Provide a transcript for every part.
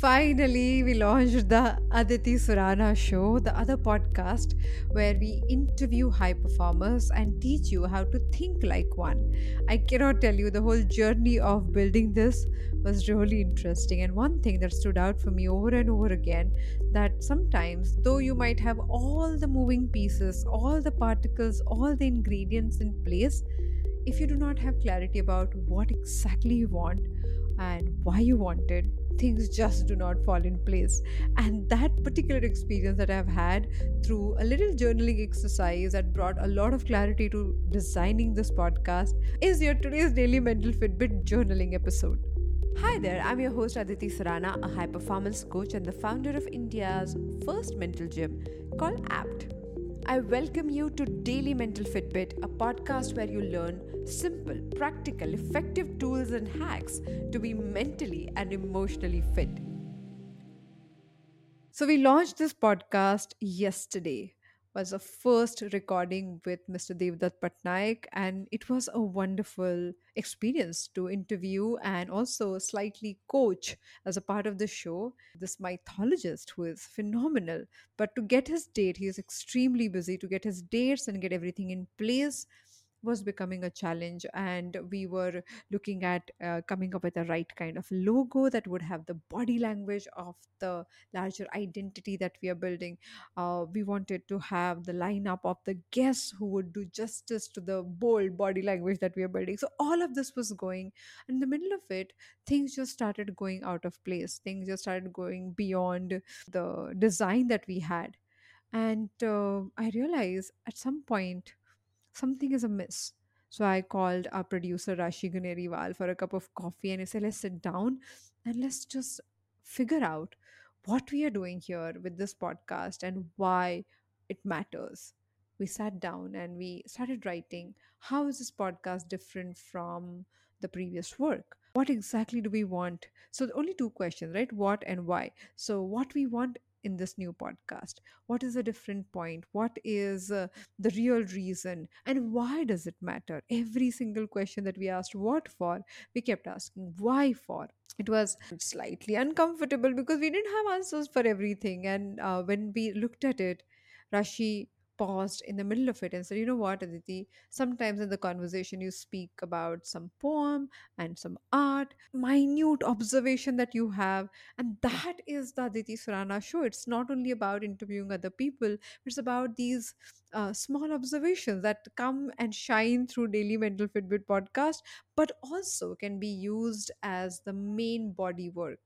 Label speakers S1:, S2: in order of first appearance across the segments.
S1: Finally, we launched the Aditi Surana Show, the other podcast where we interview high performers and teach you how to think like one. I cannot tell you the whole journey of building this was really interesting. And one thing that stood out for me over and over again that sometimes, though you might have all the moving pieces, all the particles, all the ingredients in place, if you do not have clarity about what exactly you want and why you want it, things just do not fall in place. And that particular experience that I've had through a little journaling exercise that brought a lot of clarity to designing this podcast is your today's daily mental Fitbit journaling episode. Hi there, I'm your host Aditi Surana, a high performance coach and the founder of India's first mental gym called APT. I welcome you to Daily Mental Fitbit, a podcast where you learn simple, practical, effective tools and hacks to be mentally and emotionally fit. So, we launched this podcast yesterday was a first recording with Mr. Devdutt Pattanaik, and it was a wonderful experience to interview and also slightly coach as a part of the show this mythologist who is phenomenal. But to get his date, he is extremely busy to get his dates and get everything in place was becoming a challenge and we were looking at uh, coming up with the right kind of logo that would have the body language of the larger identity that we are building. Uh, we wanted to have the lineup of the guests who would do justice to the bold body language that we are building. So all of this was going. In the middle of it things just started going out of place. Things just started going beyond the design that we had. And uh, i realized at some point something is amiss. So I called our producer Rashi Guneriwal for a cup of coffee and he said, let's sit down and let's just figure out what we are doing here with this podcast and why it matters. We sat down and we started writing how is this podcast different from the previous work? What exactly do we want? So, only two questions, right? What and why. So, what we want in this new podcast? What is the different point? What is uh, the real reason? And why does it matter? Every single question that we asked what for? We kept asking why for? It was slightly uncomfortable because we didn't have answers for everything. And uh, when we looked at it rashi paused in the middle of it and said, You know what, Aditi? Sometimes in the conversation, you speak about some poem and some art, minute observation that you have. And that is the Aditi Surana show. It's not only about interviewing other people, it's about these uh, small observations that come and shine through Daily Mental Fitbit podcast, but also can be used as the main body work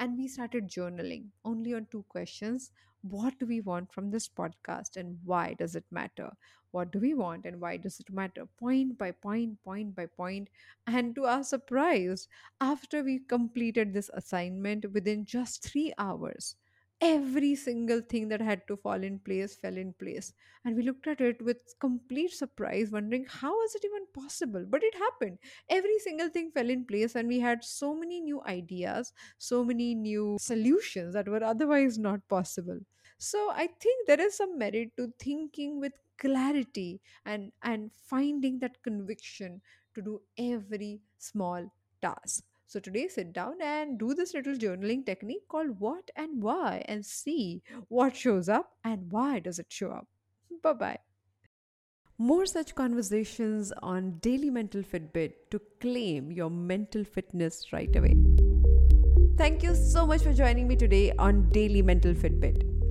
S1: and we started journaling only on two questions. What do we want from this podcast and why does it matter? What do we want and why does it matter? Point by point point by point. And to our surprise after we completed this assignment within just 3 hours every single thing that had to fall in place fell in place. And we looked at it with complete surprise wondering how was it even possible? But it happened. Every single thing fell in place and we had so many new ideas so many new solutions that were otherwise not possible. So i think there is some merit to thinking with clarity and and finding that conviction to do every small task so today, sit down and do this little journaling technique called what and why and see what shows up and why does it show up. Bye bye. More such conversations on Daily Mental Fitbit to claim your mental fitness right away. Thank you so much for joining me today on Daily Mental Fitbit.